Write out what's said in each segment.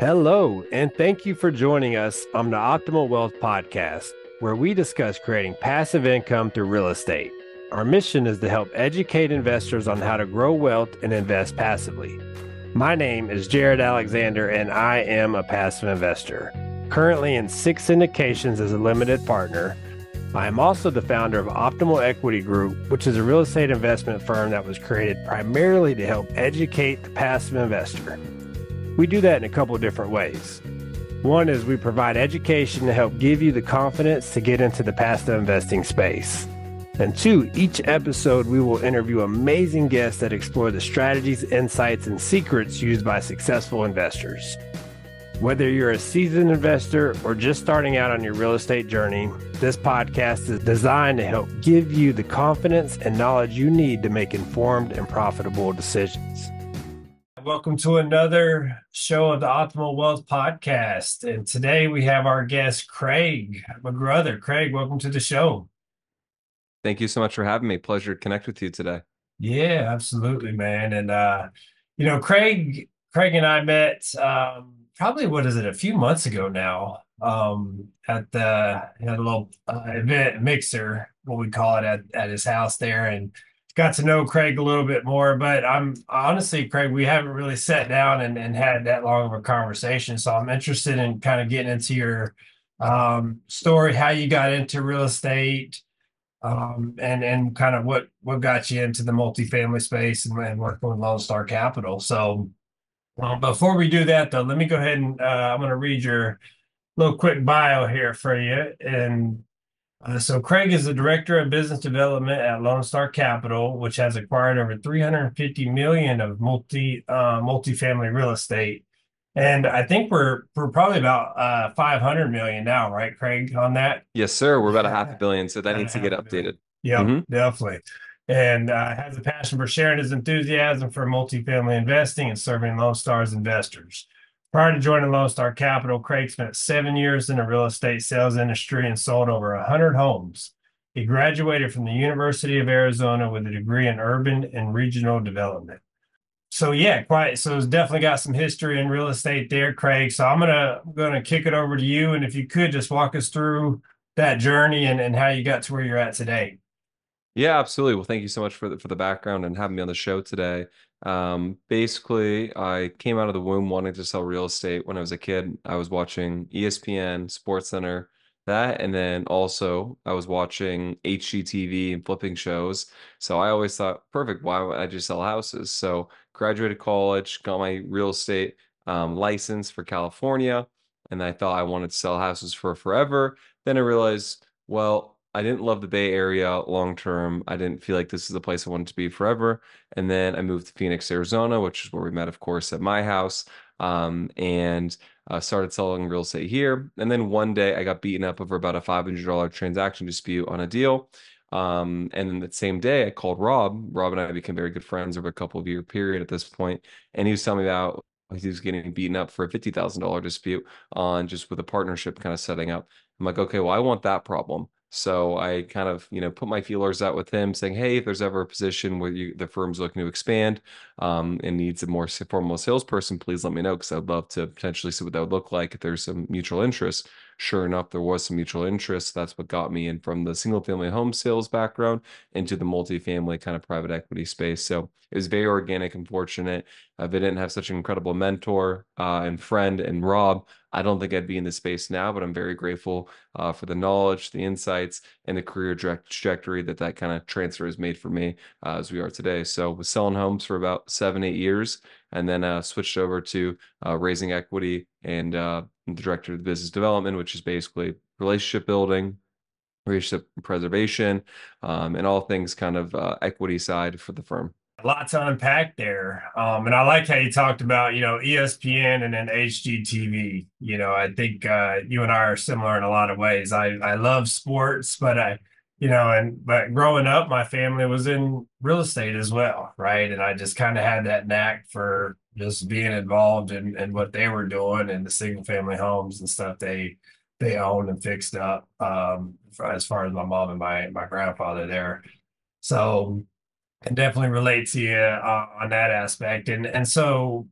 Hello, and thank you for joining us on the Optimal Wealth Podcast, where we discuss creating passive income through real estate. Our mission is to help educate investors on how to grow wealth and invest passively. My name is Jared Alexander, and I am a passive investor, currently in six syndications as a limited partner. I am also the founder of Optimal Equity Group, which is a real estate investment firm that was created primarily to help educate the passive investor. We do that in a couple of different ways. One is we provide education to help give you the confidence to get into the passive investing space. And two, each episode we will interview amazing guests that explore the strategies, insights, and secrets used by successful investors. Whether you're a seasoned investor or just starting out on your real estate journey, this podcast is designed to help give you the confidence and knowledge you need to make informed and profitable decisions. Welcome to another show of the Optimal Wealth Podcast. And today we have our guest, Craig, my brother. Craig, welcome to the show. Thank you so much for having me. Pleasure to connect with you today. Yeah, absolutely, man. And uh, you know, Craig, Craig and I met um, probably what is it, a few months ago now, um, at the at a little uh, event mixer, what we call it, at at his house there, and got to know Craig a little bit more, but I'm honestly, Craig, we haven't really sat down and, and had that long of a conversation. So I'm interested in kind of getting into your um, story, how you got into real estate, um, and and kind of what what got you into the multifamily space and, and working with Lone Star Capital. So um, before we do that, though, let me go ahead and uh, I'm going to read your little quick bio here for you and uh, so Craig is the director of business development at Lone Star Capital, which has acquired over 350 million of multi uh, multifamily real estate, and I think we're we're probably about uh, 500 million now, right, Craig? On that? Yes, sir. We're about a half a billion, so that needs to get updated. Yeah, mm-hmm. definitely. And uh, has a passion for sharing his enthusiasm for multifamily investing and serving Lone Star's investors. Prior to joining Lone Star Capital, Craig spent seven years in the real estate sales industry and sold over 100 homes. He graduated from the University of Arizona with a degree in urban and regional development. So yeah, quite. So it's definitely got some history in real estate there, Craig. So I'm gonna I'm gonna kick it over to you, and if you could just walk us through that journey and, and how you got to where you're at today. Yeah, absolutely. Well, thank you so much for the for the background and having me on the show today. Um, basically, I came out of the womb wanting to sell real estate when I was a kid. I was watching ESPN, Sports Center, that, and then also I was watching HGTV and flipping shows. So I always thought, perfect, why would I just sell houses? So graduated college, got my real estate um, license for California, and I thought I wanted to sell houses for forever. Then I realized, well, I didn't love the Bay Area long term. I didn't feel like this is the place I wanted to be forever. And then I moved to Phoenix, Arizona, which is where we met, of course, at my house, um, and uh, started selling real estate here. And then one day I got beaten up over about a $500 transaction dispute on a deal. Um, and then that same day I called Rob. Rob and I became very good friends over a couple of year period at this point. and he was telling me about he was getting beaten up for a fifty thousand dollar dispute on just with a partnership kind of setting up. I'm like, okay, well, I want that problem. So I kind of, you know, put my feelers out with him saying, hey, if there's ever a position where you, the firm's looking to expand um, and needs a more formal salesperson, please let me know because I'd love to potentially see what that would look like if there's some mutual interest. Sure enough, there was some mutual interest. That's what got me in from the single family home sales background into the multifamily kind of private equity space. So it was very organic and fortunate. If I didn't have such an incredible mentor uh, and friend and Rob, I don't think I'd be in this space now, but I'm very grateful uh, for the knowledge, the insights, and the career trajectory that that kind of transfer has made for me uh, as we are today. So, was selling homes for about seven, eight years, and then uh, switched over to uh, raising equity and uh, the director of business development, which is basically relationship building, relationship preservation, um, and all things kind of uh, equity side for the firm a lot to unpack there. Um, and I like how you talked about, you know, ESPN and then HGTV. You know, I think uh, you and I are similar in a lot of ways. I, I love sports, but I, you know, and but growing up, my family was in real estate as well, right? And I just kind of had that knack for just being involved in, in what they were doing and the single family homes and stuff they they owned and fixed up. Um, as far as my mom and my my grandfather there. So can definitely relate to you uh, on that aspect. And and so,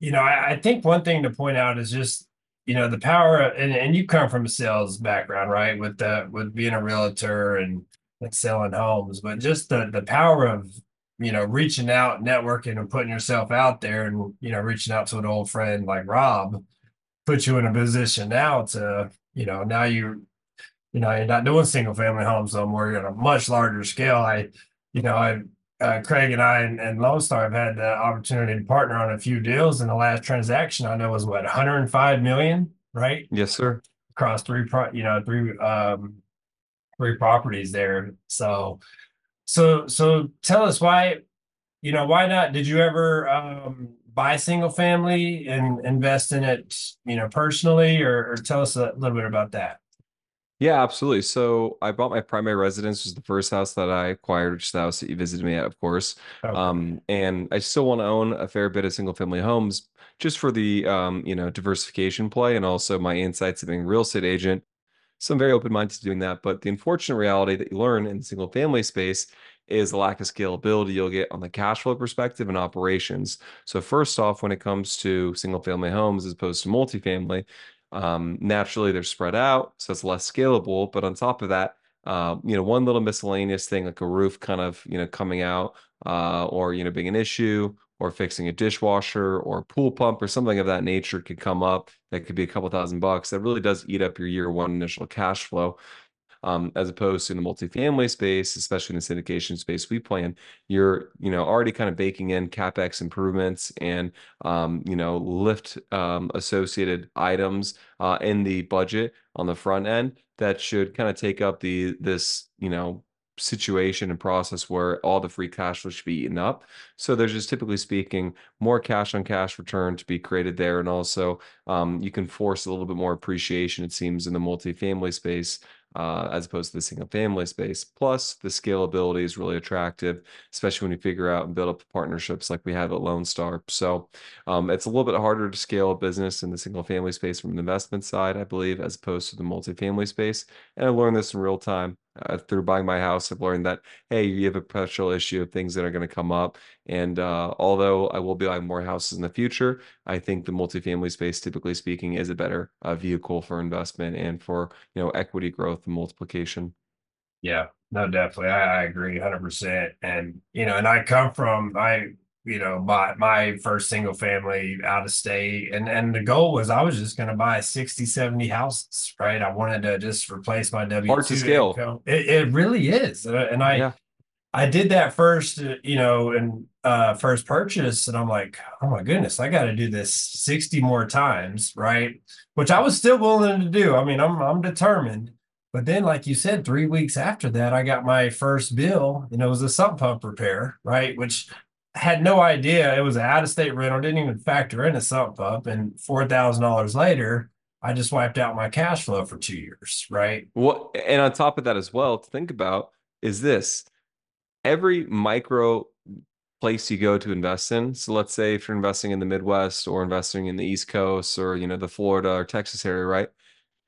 you know, I, I, think one thing to point out is just, you know, the power of, and, and you come from a sales background, right? With the with being a realtor and like selling homes, but just the the power of, you know, reaching out, networking and putting yourself out there and, you know, reaching out to an old friend like Rob put you in a position now to, you know, now you you know, you're not doing single family homes no more. You're on a much larger scale. I, you know, I uh, Craig and I and, and Lone Star have had the opportunity to partner on a few deals. And the last transaction I know was what 105 million, right? Yes, sir. Across three, pro- you know, three um, three properties there. So, so, so tell us why, you know, why not? Did you ever um, buy single family and invest in it, you know, personally, or, or tell us a little bit about that? Yeah, absolutely. So I bought my primary residence, was the first house that I acquired, which is the house that you visited me at, of course. Okay. Um, and I still want to own a fair bit of single family homes just for the um, you know, diversification play and also my insights of being a real estate agent. So I'm very open-minded to doing that. But the unfortunate reality that you learn in the single family space is the lack of scalability you'll get on the cash flow perspective and operations. So first off, when it comes to single family homes as opposed to multifamily, um, naturally, they're spread out, so it's less scalable. But on top of that, uh, you know, one little miscellaneous thing like a roof kind of, you know, coming out uh, or, you know, being an issue or fixing a dishwasher or a pool pump or something of that nature could come up that could be a couple thousand bucks. That really does eat up your year one initial cash flow um, as opposed to in the multifamily space, especially in the syndication space we play in, you're you know already kind of baking in capex improvements and um, you know lift um, associated items uh, in the budget on the front end that should kind of take up the this you know situation and process where all the free cash flow should be eaten up. So there's just typically speaking more cash on cash return to be created there. And also um, you can force a little bit more appreciation, it seems, in the multifamily space uh, as opposed to the single family space. Plus, the scalability is really attractive, especially when you figure out and build up partnerships like we have at Lone Star. So um, it's a little bit harder to scale a business in the single family space from the investment side, I believe, as opposed to the multifamily space. And I learned this in real time uh, through buying my house, I've learned that hey, you have a potential issue of things that are going to come up. And uh, although I will be buying more houses in the future, I think the multifamily space, typically speaking, is a better uh, vehicle for investment and for you know equity growth and multiplication. Yeah, no, definitely, I, I agree, hundred percent. And you know, and I come from I you know, bought my first single family out of state. And and the goal was I was just going to buy 60, 70 houses, right? I wanted to just replace my W. Hard to scale. It, it, really is. And I, yeah. I did that first, uh, you know, and uh, first purchase. And I'm like, oh my goodness, I got to do this 60 more times, right? Which I was still willing to do. I mean, I'm, I'm determined. But then, like you said, three weeks after that, I got my first bill, and it was a sump pump repair, right? Which had no idea it was an out of state rental, didn't even factor in a sump pump. And $4,000 later, I just wiped out my cash flow for two years, right? Well, and on top of that as well, to think about is this every micro place you go to invest in. So let's say if you're investing in the Midwest or investing in the East Coast or, you know, the Florida or Texas area, right?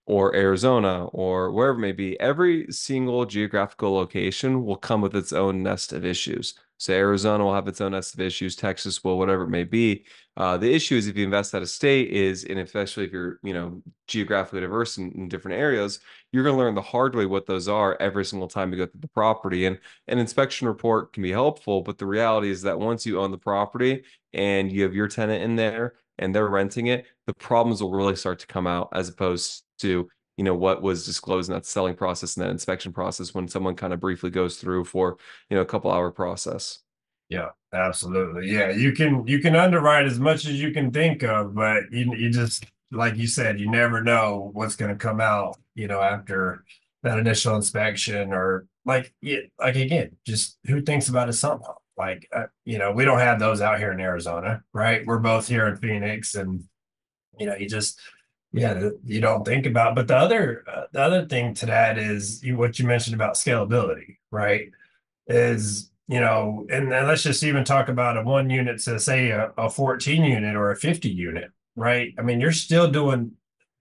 Or Arizona or wherever it may be, every single geographical location will come with its own nest of issues. So Arizona will have its own nest of issues. Texas will, whatever it may be. Uh, the issue is if you invest out of state is, and especially if you're, you know, geographically diverse in, in different areas, you're going to learn the hard way what those are every single time you go through the property. And an inspection report can be helpful, but the reality is that once you own the property and you have your tenant in there and they're renting it, the problems will really start to come out as opposed to you know what was disclosed in that selling process and that inspection process when someone kind of briefly goes through for you know a couple hour process. Yeah absolutely. Yeah you can you can underwrite as much as you can think of but you, you just like you said you never know what's going to come out you know after that initial inspection or like yeah, like again just who thinks about a it somehow like uh, you know we don't have those out here in arizona right? We're both here in phoenix and you know you just yeah you don't think about but the other uh, the other thing to that is you, what you mentioned about scalability right? Is you know and, and let's just even talk about a one unit to say a, a 14 unit or a 50 unit right? I mean you're still doing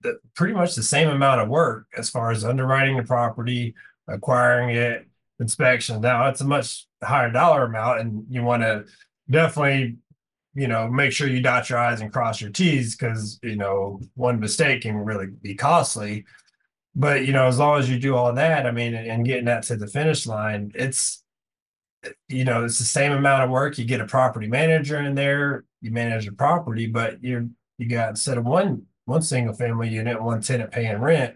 the, pretty much the same amount of work as far as underwriting the property acquiring it inspection. Now it's a much higher dollar amount and you want to definitely you know, make sure you dot your I's and cross your T's because, you know, one mistake can really be costly. But, you know, as long as you do all that, I mean, and getting that to the finish line, it's, you know, it's the same amount of work. You get a property manager in there, you manage the property, but you're, you got instead of one, one single family unit, one tenant paying rent,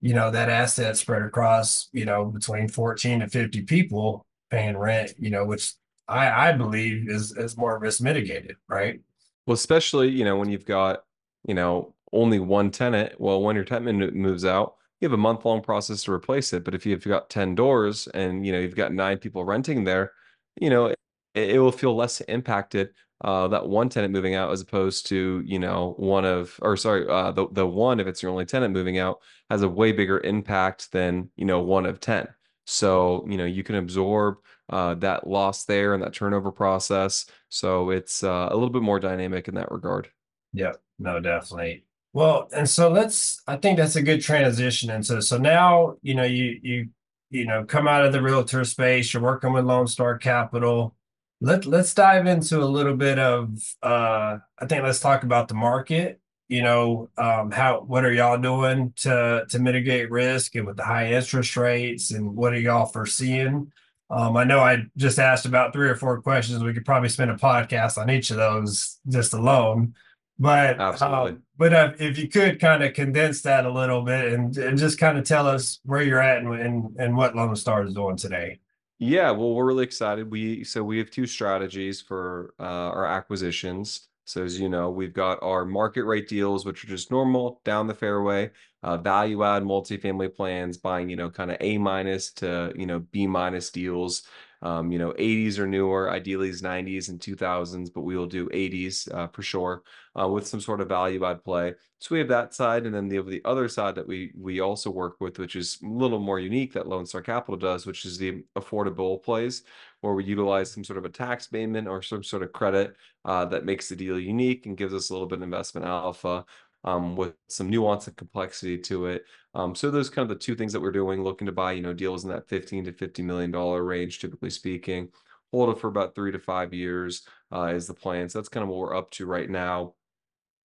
you know, that asset spread across, you know, between 14 to 50 people paying rent, you know, which I, I believe is is more risk mitigated, right? Well, especially, you know, when you've got, you know, only one tenant, well, when your tenant moves out, you have a month long process to replace it. But if you've got 10 doors and, you know, you've got nine people renting there, you know, it, it will feel less impacted uh, that one tenant moving out as opposed to you know one of or sorry uh, the the one if it's your only tenant moving out has a way bigger impact than you know one of ten. So you know you can absorb uh, that loss there and that turnover process. So it's uh, a little bit more dynamic in that regard. Yep, no, definitely. Well, and so let's. I think that's a good transition into. So so now you know you you you know come out of the realtor space. You're working with Lone Star Capital. Let Let's dive into a little bit of. uh I think let's talk about the market. You know, um, how what are y'all doing to to mitigate risk and with the high interest rates and what are y'all foreseeing? Um, I know I just asked about three or four questions. We could probably spend a podcast on each of those just alone. But um, but uh, if you could kind of condense that a little bit and, and just kind of tell us where you're at and, and, and what Lone Star is doing today. Yeah, well, we're really excited. We so we have two strategies for uh, our acquisitions. So as you know, we've got our market rate deals, which are just normal down the fairway, uh, value add multifamily plans, buying you know kind of A minus to you know B minus deals. Um, you know, 80s or newer, ideally 90s and 2000s, but we will do 80s uh, for sure uh, with some sort of value add play. So we have that side, and then the the other side that we we also work with, which is a little more unique that Lone Star Capital does, which is the affordable plays, where we utilize some sort of a tax abatement or some sort of credit uh, that makes the deal unique and gives us a little bit of investment alpha um, with some nuance and complexity to it. Um, so those kind of the two things that we're doing, looking to buy, you know, deals in that 15 to 50 million dollar range, typically speaking. Hold it for about three to five years uh, is the plan. So that's kind of what we're up to right now.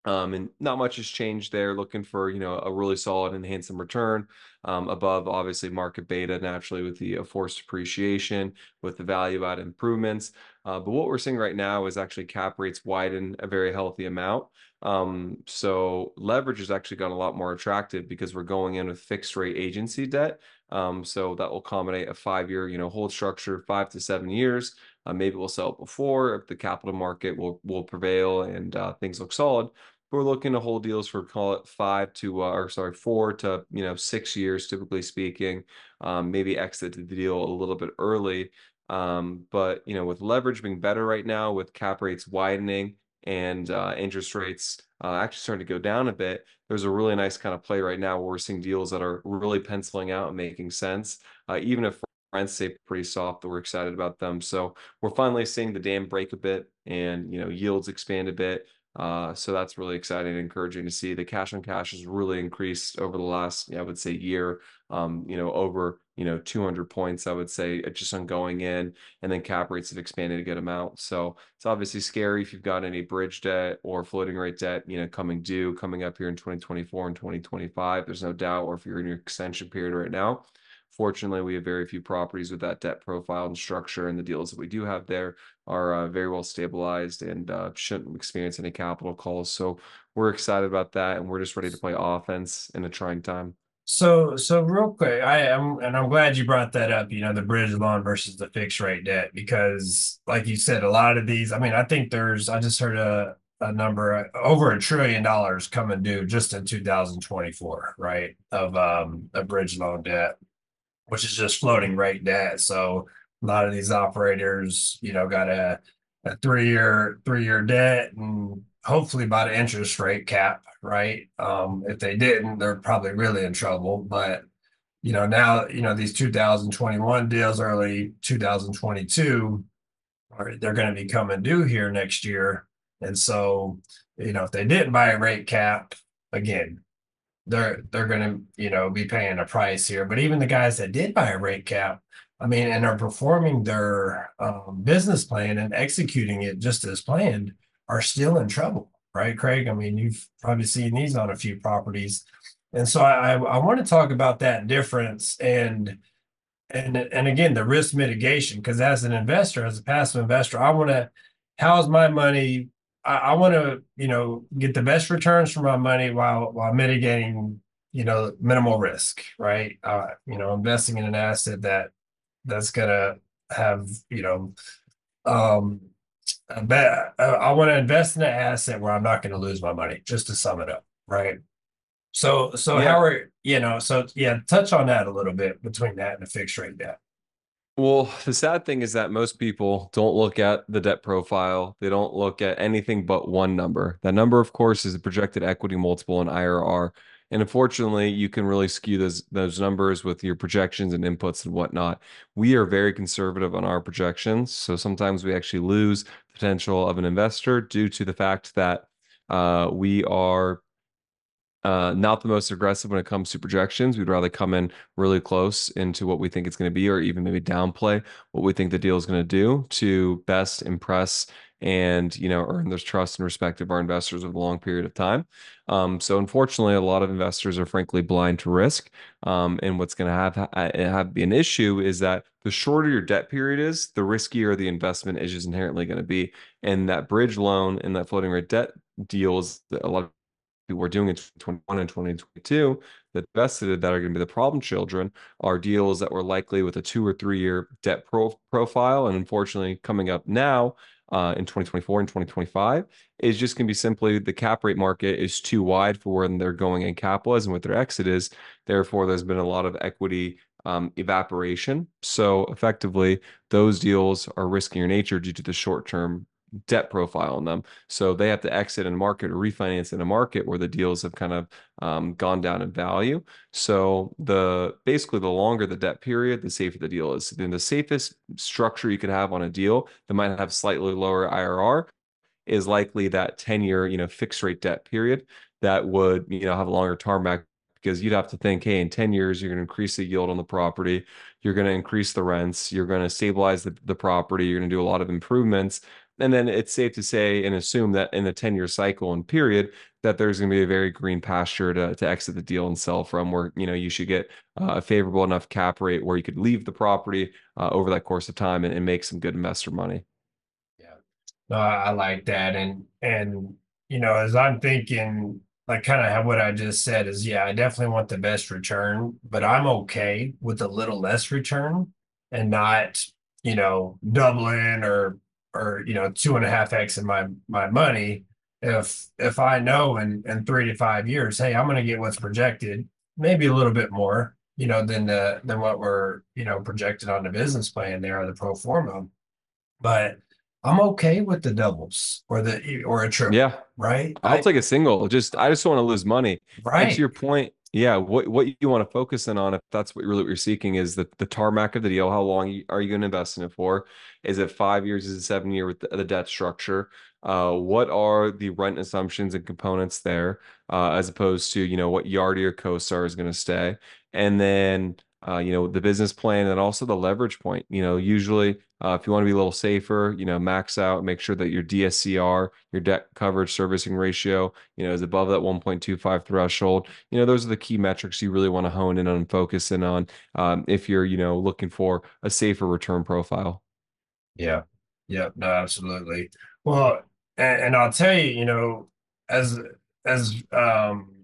Um, and not much has changed there. Looking for you know a really solid and handsome return um, above obviously market beta naturally with the uh, forced appreciation with the value add improvements. Uh, but what we're seeing right now is actually cap rates widen a very healthy amount. Um, so leverage has actually gotten a lot more attractive because we're going in with fixed rate agency debt. Um, so that will accommodate a five year, you know, hold structure, five to seven years. Uh, maybe we'll sell it before if the capital market will will prevail and uh, things look solid. But we're looking to hold deals for call it five to uh, or sorry four to you know six years, typically speaking. Um, maybe exit the deal a little bit early. Um, but you know, with leverage being better right now, with cap rates widening and uh, interest rates uh, actually starting to go down a bit, there's a really nice kind of play right now where we're seeing deals that are really penciling out and making sense. Uh, even if rents stay pretty soft, that we're excited about them. So we're finally seeing the dam break a bit and you know yields expand a bit. Uh, so that's really exciting and encouraging to see. The cash on cash has really increased over the last, I would say, year. Um, you know, over you know 200 points, I would say, just on going in, and then cap rates have expanded a good amount. So it's obviously scary if you've got any bridge debt or floating rate debt, you know, coming due, coming up here in 2024 and 2025. There's no doubt, or if you're in your extension period right now. Fortunately, we have very few properties with that debt profile and structure, and the deals that we do have there are uh, very well stabilized and uh, shouldn't experience any capital calls. So we're excited about that, and we're just ready to play offense in a trying time. So, so real quick, I am, and I'm glad you brought that up. You know, the bridge loan versus the fixed rate debt, because, like you said, a lot of these. I mean, I think there's. I just heard a a number over a trillion dollars coming due just in 2024, right? Of um, a bridge loan debt which is just floating rate debt. So a lot of these operators, you know, got a, a three year three year debt and hopefully by the interest rate cap, right? Um, if they didn't, they're probably really in trouble. But you know, now you know these 2021 deals, early 2022, are they're going to be coming due here next year. And so, you know, if they didn't buy a rate cap, again, they're they're going to you know be paying a price here. But even the guys that did buy a rate cap, I mean, and are performing their um, business plan and executing it just as planned, are still in trouble, right, Craig? I mean, you've probably seen these on a few properties. And so I, I want to talk about that difference and and and again the risk mitigation because as an investor, as a passive investor, I want to house my money. I, I want to you know get the best returns for my money while while mitigating you know minimal risk, right? Uh, you know, investing in an asset that that's gonna have you know um I bet I want to invest in an asset where I'm not going to lose my money. Just to sum it up, right? So, so yeah. how are you know? So, yeah, touch on that a little bit between that and the fixed rate debt. Well, the sad thing is that most people don't look at the debt profile. They don't look at anything but one number. That number, of course, is the projected equity multiple and IRR. And unfortunately, you can really skew those those numbers with your projections and inputs and whatnot. We are very conservative on our projections, so sometimes we actually lose potential of an investor due to the fact that uh, we are uh, not the most aggressive when it comes to projections. We'd rather come in really close into what we think it's going to be, or even maybe downplay what we think the deal is going to do to best impress and you know earn the trust and respect of our investors over a long period of time. Um, so unfortunately, a lot of investors are frankly blind to risk. Um, and what's going to have have be an issue is that the shorter your debt period is, the riskier the investment is just inherently going to be. And that bridge loan and that floating rate debt deals a lot of we're doing in 2021 and 2022 that vested that are going to be the problem children are deals that were likely with a two or three year debt pro- profile. And unfortunately, coming up now uh, in 2024 and 2025 is just going to be simply the cap rate market is too wide for when they're going in capitalize and what their exit is. Therefore, there's been a lot of equity um, evaporation. So effectively, those deals are riskier nature due to the short term debt profile on them. So they have to exit in a market or refinance in a market where the deals have kind of um, gone down in value. So the basically the longer the debt period, the safer the deal is. Then the safest structure you could have on a deal that might have slightly lower IRR is likely that 10 year, you know, fixed rate debt period that would, you know, have a longer tarmac because you'd have to think, hey, in 10 years, you're going to increase the yield on the property, you're going to increase the rents, you're going to stabilize the, the property, you're going to do a lot of improvements and then it's safe to say and assume that in a 10 year cycle and period, that there's going to be a very green pasture to, to exit the deal and sell from where, you know, you should get uh, a favorable enough cap rate where you could leave the property uh, over that course of time and, and, make some good investor money. Yeah. No, I like that. And, and, you know, as I'm thinking, like kind of have what I just said is, yeah, I definitely want the best return, but I'm okay with a little less return and not, you know, doubling or or you know two and a half x in my my money. If if i know in in three to five years hey i'm going to get what's projected maybe a little bit more you know than the than what we're you know projected on the business plan there or the pro forma. But i'm okay with the doubles or the or a triple yeah right i'll I, take a single just i just want to lose money right and to your point yeah, what what you want to focus in on, if that's what really what you're seeking, is the the tarmac of the deal. How long are you going to invest in it for? Is it five years? Is it seven year with the, the debt structure? Uh, what are the rent assumptions and components there, uh, as opposed to you know what Yardi or CoStar is going to stay, and then uh, you know, the business plan and also the leverage point. You know, usually uh, if you want to be a little safer, you know, max out, make sure that your DSCR, your debt coverage servicing ratio, you know, is above that 1.25 threshold. You know, those are the key metrics you really want to hone in on and focus in on um, if you're, you know, looking for a safer return profile. Yeah. Yeah. No, absolutely. Well, and, and I'll tell you, you know, as, as, um,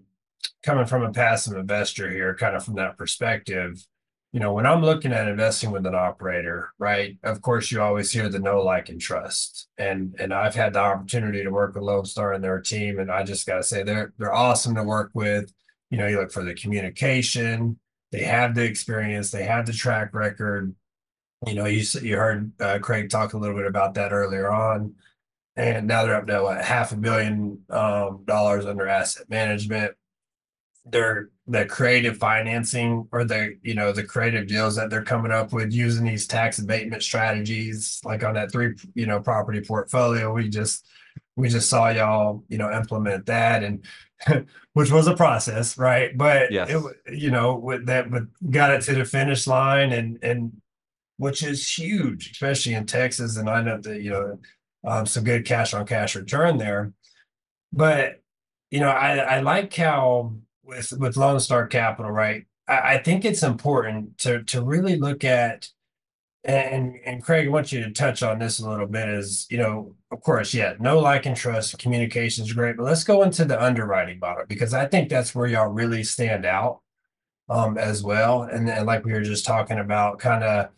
coming from a passive investor here, kind of from that perspective, you know, when I'm looking at investing with an operator, right? Of course, you always hear the know like, and trust. And and I've had the opportunity to work with Lone Star and their team, and I just got to say they're they're awesome to work with. You know, you look for the communication, they have the experience, they have the track record. You know, you you heard uh, Craig talk a little bit about that earlier on, and now they're up to what, half a billion um, dollars under asset management their the creative financing or the you know the creative deals that they're coming up with using these tax abatement strategies like on that three you know property portfolio we just we just saw y'all you know implement that and which was a process right but yes. it you know with that but got it to the finish line and and which is huge especially in texas and i know that you know um, some good cash on cash return there. But you know, I, I like how with with Lone Star Capital, right? I, I think it's important to to really look at and and Craig, I want you to touch on this a little bit. Is you know, of course, yeah, know like and trust, communication is great, but let's go into the underwriting model because I think that's where y'all really stand out um as well. And then like we were just talking about, kind of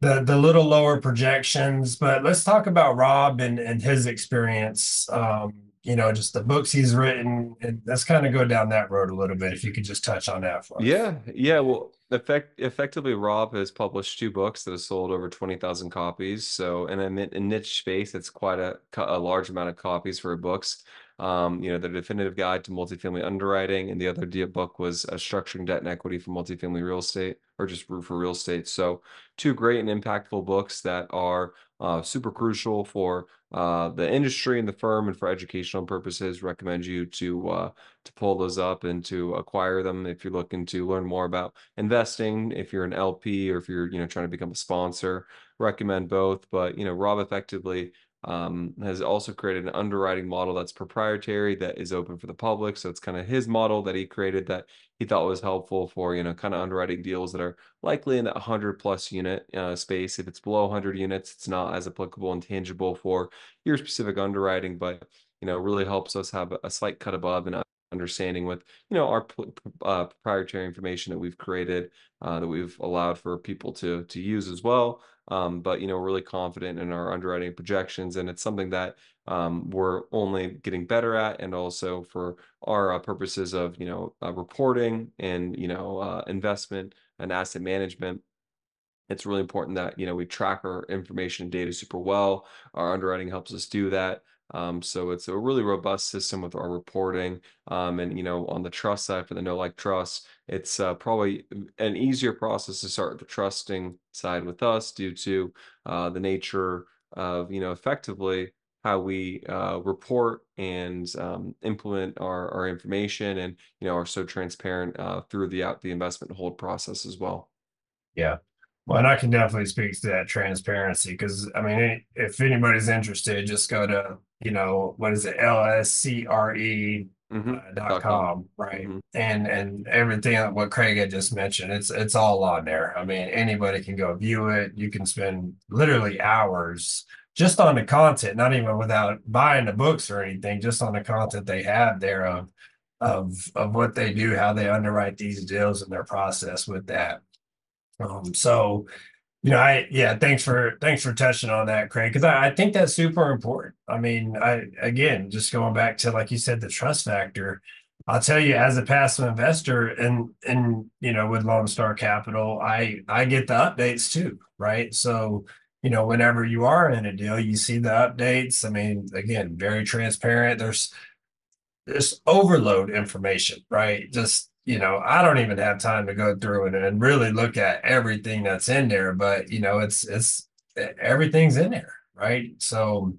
the the little lower projections. But let's talk about Rob and and his experience. Um, you know, just the books he's written. And let's kind of go down that road a little bit. If you could just touch on that for us. Yeah, yeah. Well, effect effectively, Rob has published two books that have sold over twenty thousand copies. So, and in a, a niche space, it's quite a a large amount of copies for books. Um, you know, the definitive guide to multifamily underwriting, and the other book was uh, structuring debt and equity for multifamily real estate, or just for real estate. So, two great and impactful books that are uh, super crucial for uh, the industry and the firm, and for educational purposes. Recommend you to uh, to pull those up and to acquire them if you're looking to learn more about investing. If you're an LP or if you're you know trying to become a sponsor, recommend both. But you know, Rob effectively um, has also created an underwriting model that's proprietary that is open for the public. So it's kind of his model that he created that he thought was helpful for you know kind of underwriting deals that are likely in that 100 plus unit uh, space. If it's below 100 units, it's not as applicable and tangible for your specific underwriting, but you know really helps us have a slight cut above and understanding with you know our uh, proprietary information that we've created uh, that we've allowed for people to to use as well um, but you know really confident in our underwriting projections and it's something that um, we're only getting better at and also for our uh, purposes of you know uh, reporting and you know uh, investment and asset management it's really important that you know we track our information and data super well. Our underwriting helps us do that um, so it's a really robust system with our reporting. Um, and you know, on the trust side for the know like trust, it's uh, probably an easier process to start the trusting side with us due to uh, the nature of you know effectively how we uh, report and um, implement our, our information and you know are so transparent uh, through the out the investment hold process as well. Yeah, well, and I can definitely speak to that transparency because I mean, if anybody's interested, just go to you know what is it lscre mm-hmm. uh, dot com, right? Mm-hmm. And and everything what Craig had just mentioned, it's it's all on there. I mean, anybody can go view it. You can spend literally hours just on the content, not even without buying the books or anything, just on the content they have there of of of what they do, how they underwrite these deals and their process with that. Um, so, you know, I yeah, thanks for thanks for touching on that, Craig, because I, I think that's super important. I mean, I again, just going back to like you said, the trust factor. I'll tell you, as a passive investor, and and you know, with Lone Star Capital, I I get the updates too, right? So you know, whenever you are in a deal, you see the updates. I mean, again, very transparent. There's there's overload information, right? Just you know, I don't even have time to go through it and really look at everything that's in there, but you know, it's it's everything's in there, right? So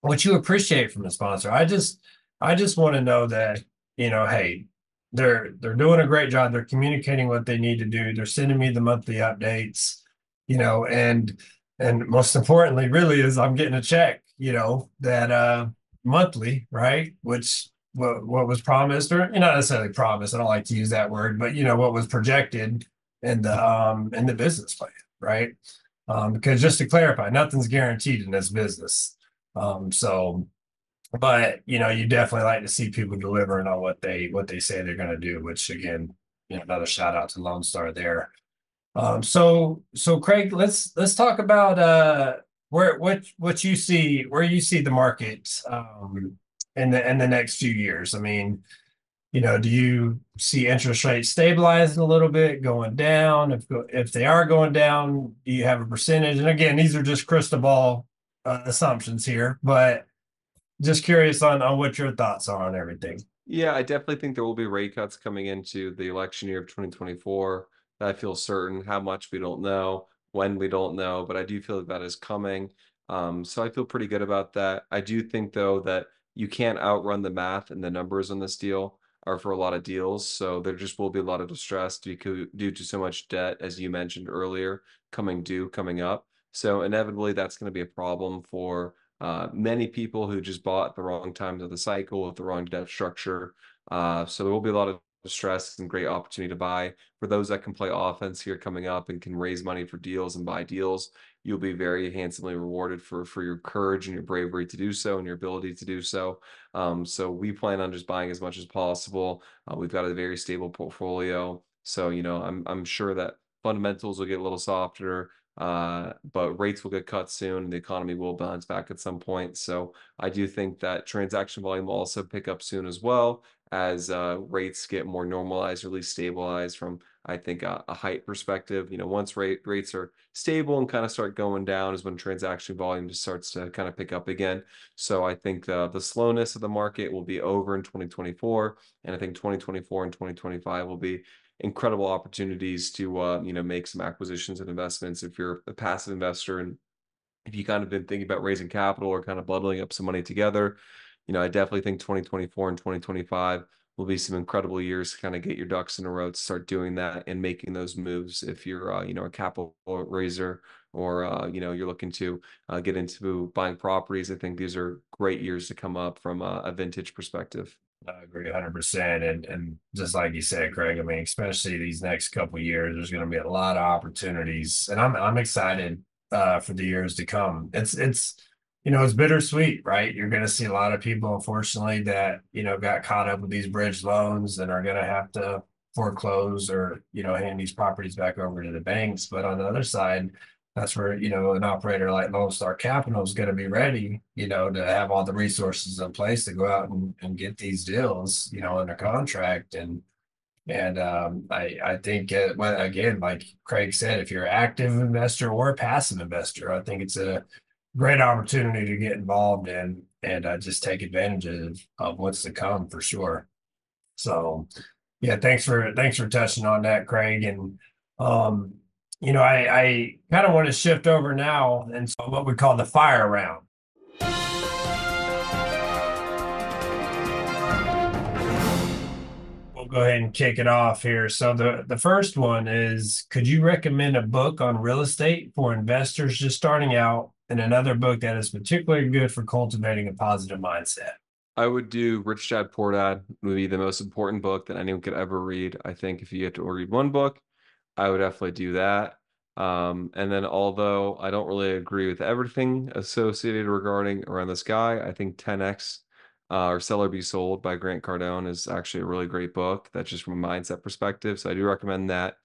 what you appreciate from a sponsor, I just I just want to know that, you know, hey, they're they're doing a great job. They're communicating what they need to do. They're sending me the monthly updates, you know, and and most importantly, really is I'm getting a check, you know, that uh monthly, right? Which what what was promised, or not necessarily promised. I don't like to use that word, but you know what was projected in the um in the business plan, right? Um, because just to clarify, nothing's guaranteed in this business. Um, so, but you know, you definitely like to see people delivering on what they what they say they're going to do. Which again, you know, another shout out to Lone Star there. Um, so so Craig, let's let's talk about uh where what what you see where you see the market um in the in the next few years? I mean, you know, do you see interest rates stabilizing a little bit, going down? If if they are going down, do you have a percentage? And again, these are just crystal ball uh, assumptions here, but just curious on on what your thoughts are on everything. Yeah, I definitely think there will be rate cuts coming into the election year of 2024. I feel certain. How much we don't know, when we don't know, but I do feel that that is coming. Um, so I feel pretty good about that. I do think though that you can't outrun the math and the numbers on this deal are for a lot of deals. So there just will be a lot of distress due to, so much debt, as you mentioned earlier, coming due, coming up. So inevitably, that's going to be a problem for uh, many people who just bought the wrong times of the cycle with the wrong debt structure. Uh, so there will be a lot of stress and great opportunity to buy. For those that can play offense here coming up and can raise money for deals and buy deals, you'll be very handsomely rewarded for for your courage and your bravery to do so and your ability to do so. Um, so we plan on just buying as much as possible. Uh, we've got a very stable portfolio. So, you know, I'm I'm sure that fundamentals will get a little softer. Uh, but rates will get cut soon and the economy will bounce back at some point. So I do think that transaction volume will also pick up soon as well as uh, rates get more normalized or at least stabilized from I think a, a height perspective. You know, once rate rates are stable and kind of start going down is when transaction volume just starts to kind of pick up again. So I think uh, the slowness of the market will be over in 2024, and I think 2024 and 2025 will be incredible opportunities to uh, you know make some acquisitions and investments if you're a passive investor and if you kind of been thinking about raising capital or kind of bundling up some money together you know i definitely think 2024 and 2025 will be some incredible years to kind of get your ducks in a row to start doing that and making those moves if you're uh, you know a capital raiser or uh, you know you're looking to uh, get into buying properties i think these are great years to come up from a, a vintage perspective I agree 100%. And, and just like you said, Craig, I mean, especially these next couple years, there's going to be a lot of opportunities. And I'm, I'm excited uh, for the years to come. It's, it's, you know, it's bittersweet, right? You're going to see a lot of people, unfortunately, that, you know, got caught up with these bridge loans and are going to have to foreclose or, you know, hand these properties back over to the banks. But on the other side, that's where you know an operator like Lone Star Capital is going to be ready, you know, to have all the resources in place to go out and, and get these deals, you know, under contract and and um, I I think uh, well, again, like Craig said, if you're an active investor or a passive investor, I think it's a great opportunity to get involved in and uh, just take advantage of, of what's to come for sure. So, yeah, thanks for thanks for touching on that, Craig, and um, you know, I, I kind of want to shift over now and so what we call the fire round. We'll go ahead and kick it off here. So the the first one is could you recommend a book on real estate for investors just starting out and another book that is particularly good for cultivating a positive mindset? I would do Rich Dad Poor Dad would be the most important book that anyone could ever read. I think if you had to read one book, I would definitely do that. Um, and then although I don't really agree with everything associated regarding around this guy, I think 10x uh, or Sell or Be Sold by Grant Cardone is actually a really great book. That's just from a mindset perspective. So I do recommend that.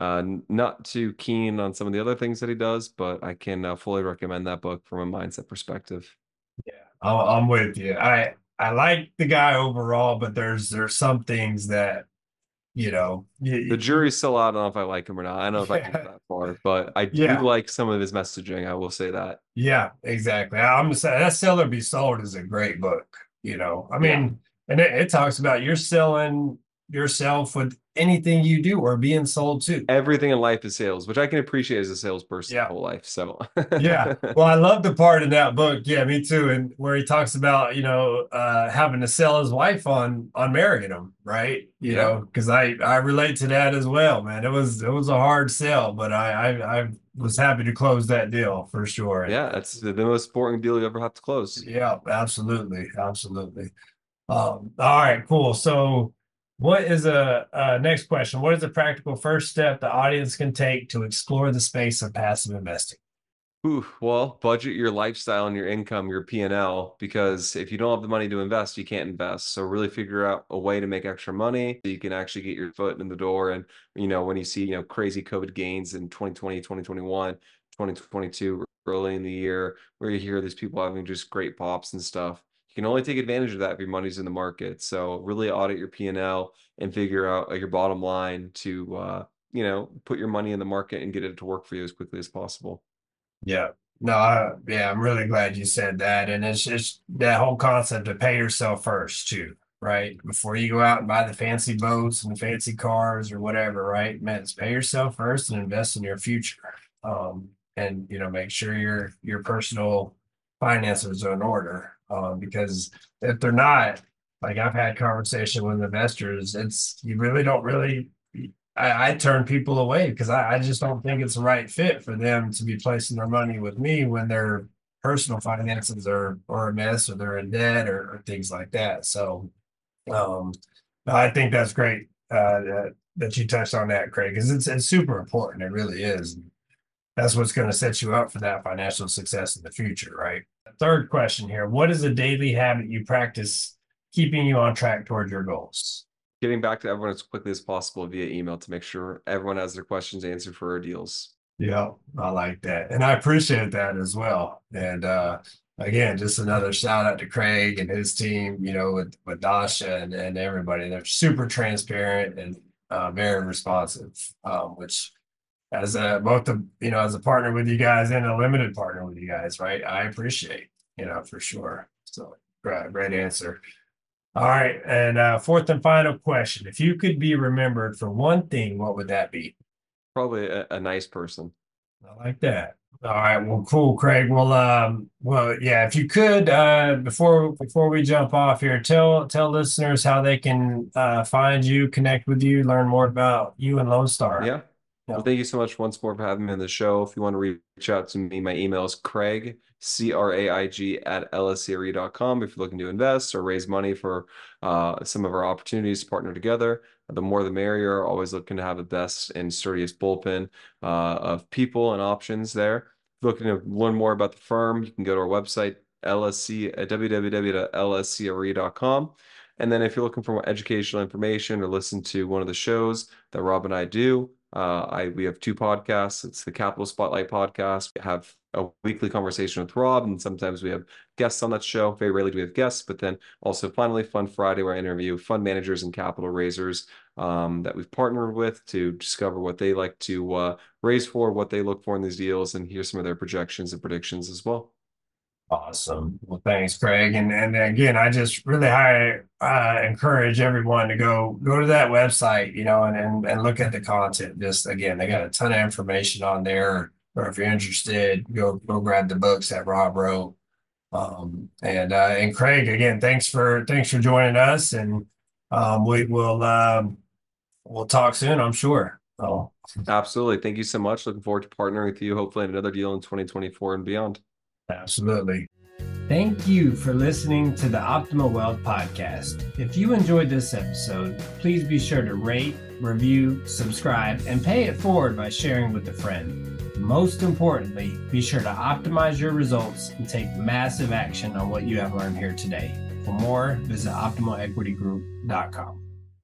Uh, not too keen on some of the other things that he does, but I can uh, fully recommend that book from a mindset perspective. Yeah, I'm with you. I I like the guy overall, but there's there's some things that you know the jury's still out. Know if I like him or not. I don't know if yeah. I can that far, but I yeah. do like some of his messaging. I will say that. Yeah, exactly. I'm saying that Sell or Be Sold is a great book. You know, I mean, yeah. and it, it talks about you're selling yourself with anything you do or being sold to. Everything in life is sales, which I can appreciate as a salesperson yeah. whole life. So yeah. Well, I love the part in that book. Yeah, me too. And where he talks about, you know, uh having to sell his wife on on marrying him, right? You yeah. know, because I I relate to that as well, man. It was it was a hard sell, but I I I was happy to close that deal for sure. Yeah, that's the most important deal you ever have to close. Yeah, absolutely. Absolutely. Um, all right, cool. So what is a next question? What is a practical first step the audience can take to explore the space of passive investing? Ooh, well, budget your lifestyle and your income, your P and L, because if you don't have the money to invest, you can't invest. So really figure out a way to make extra money so you can actually get your foot in the door. And you know, when you see you know crazy COVID gains in 2020, 2021, 2022, early in the year, where you hear these people having just great pops and stuff, you can only take advantage of that if your money's in the market. So really audit your P&L and figure out uh, your bottom line to, uh, you know, put your money in the market and get it to work for you as quickly as possible. Yeah. No, I, yeah, I'm really glad you said that. And it's just that whole concept of pay yourself first too, right? Before you go out and buy the fancy boats and the fancy cars or whatever, right? Man, it's pay yourself first and invest in your future. Um, and you know, make sure your your personal finances are in order um, because if they're not, like I've had conversation with investors, it's you really don't really. I, I turn people away because I, I just don't think it's the right fit for them to be placing their money with me when they're personal finances are are a mess or they're in debt or, or things like that. So um I think that's great uh that, that you touched on that, Craig, because it's it's super important. It really is. That's what's going to set you up for that financial success in the future, right? Third question here. What is a daily habit you practice keeping you on track toward your goals? Getting back to everyone as quickly as possible via email to make sure everyone has their questions answered for our deals. Yeah, I like that. And I appreciate that as well. And uh again, just another shout out to Craig and his team, you know, with with Dasha and, and everybody. They're super transparent and uh, very responsive, um, which as a both the you know as a partner with you guys and a limited partner with you guys, right? I appreciate you know for sure. So great, great answer. All right, and uh, fourth and final question: If you could be remembered for one thing, what would that be? Probably a, a nice person. I like that. All right, well, cool, Craig. Well, um, well, yeah. If you could, uh, before before we jump off here, tell tell listeners how they can uh, find you, connect with you, learn more about you and Lone Star. Yeah. Well, thank you so much once more for having me on the show. If you want to reach out to me, my email is Craig, C R A I G, at lscre.com. If you're looking to invest or raise money for uh, some of our opportunities to partner together, the more the merrier. Always looking to have the best and sturdiest bullpen uh, of people and options there looking to learn more about the firm, you can go to our website, LSC at www.lscre.com. And then if you're looking for more educational information or listen to one of the shows that Rob and I do, uh, I we have two podcasts. It's the Capital Spotlight podcast. We have a weekly conversation with Rob, and sometimes we have guests on that show. Very rarely do we have guests, but then also finally Fund Friday, where I interview fund managers and capital raisers um, that we've partnered with to discover what they like to uh, raise for, what they look for in these deals, and hear some of their projections and predictions as well. Awesome. Well, thanks, Craig. And and again, I just really high uh, encourage everyone to go go to that website, you know, and, and and look at the content. Just again, they got a ton of information on there. Or if you're interested, go go grab the books that Rob wrote. Um, and uh, and Craig, again, thanks for thanks for joining us, and um, we will um, we'll talk soon, I'm sure. Oh, absolutely. Thank you so much. Looking forward to partnering with you. Hopefully, in another deal in 2024 and beyond. Absolutely. Thank you for listening to the Optimal Wealth Podcast. If you enjoyed this episode, please be sure to rate, review, subscribe, and pay it forward by sharing with a friend. Most importantly, be sure to optimize your results and take massive action on what you have learned here today. For more, visit optimalequitygroup.com.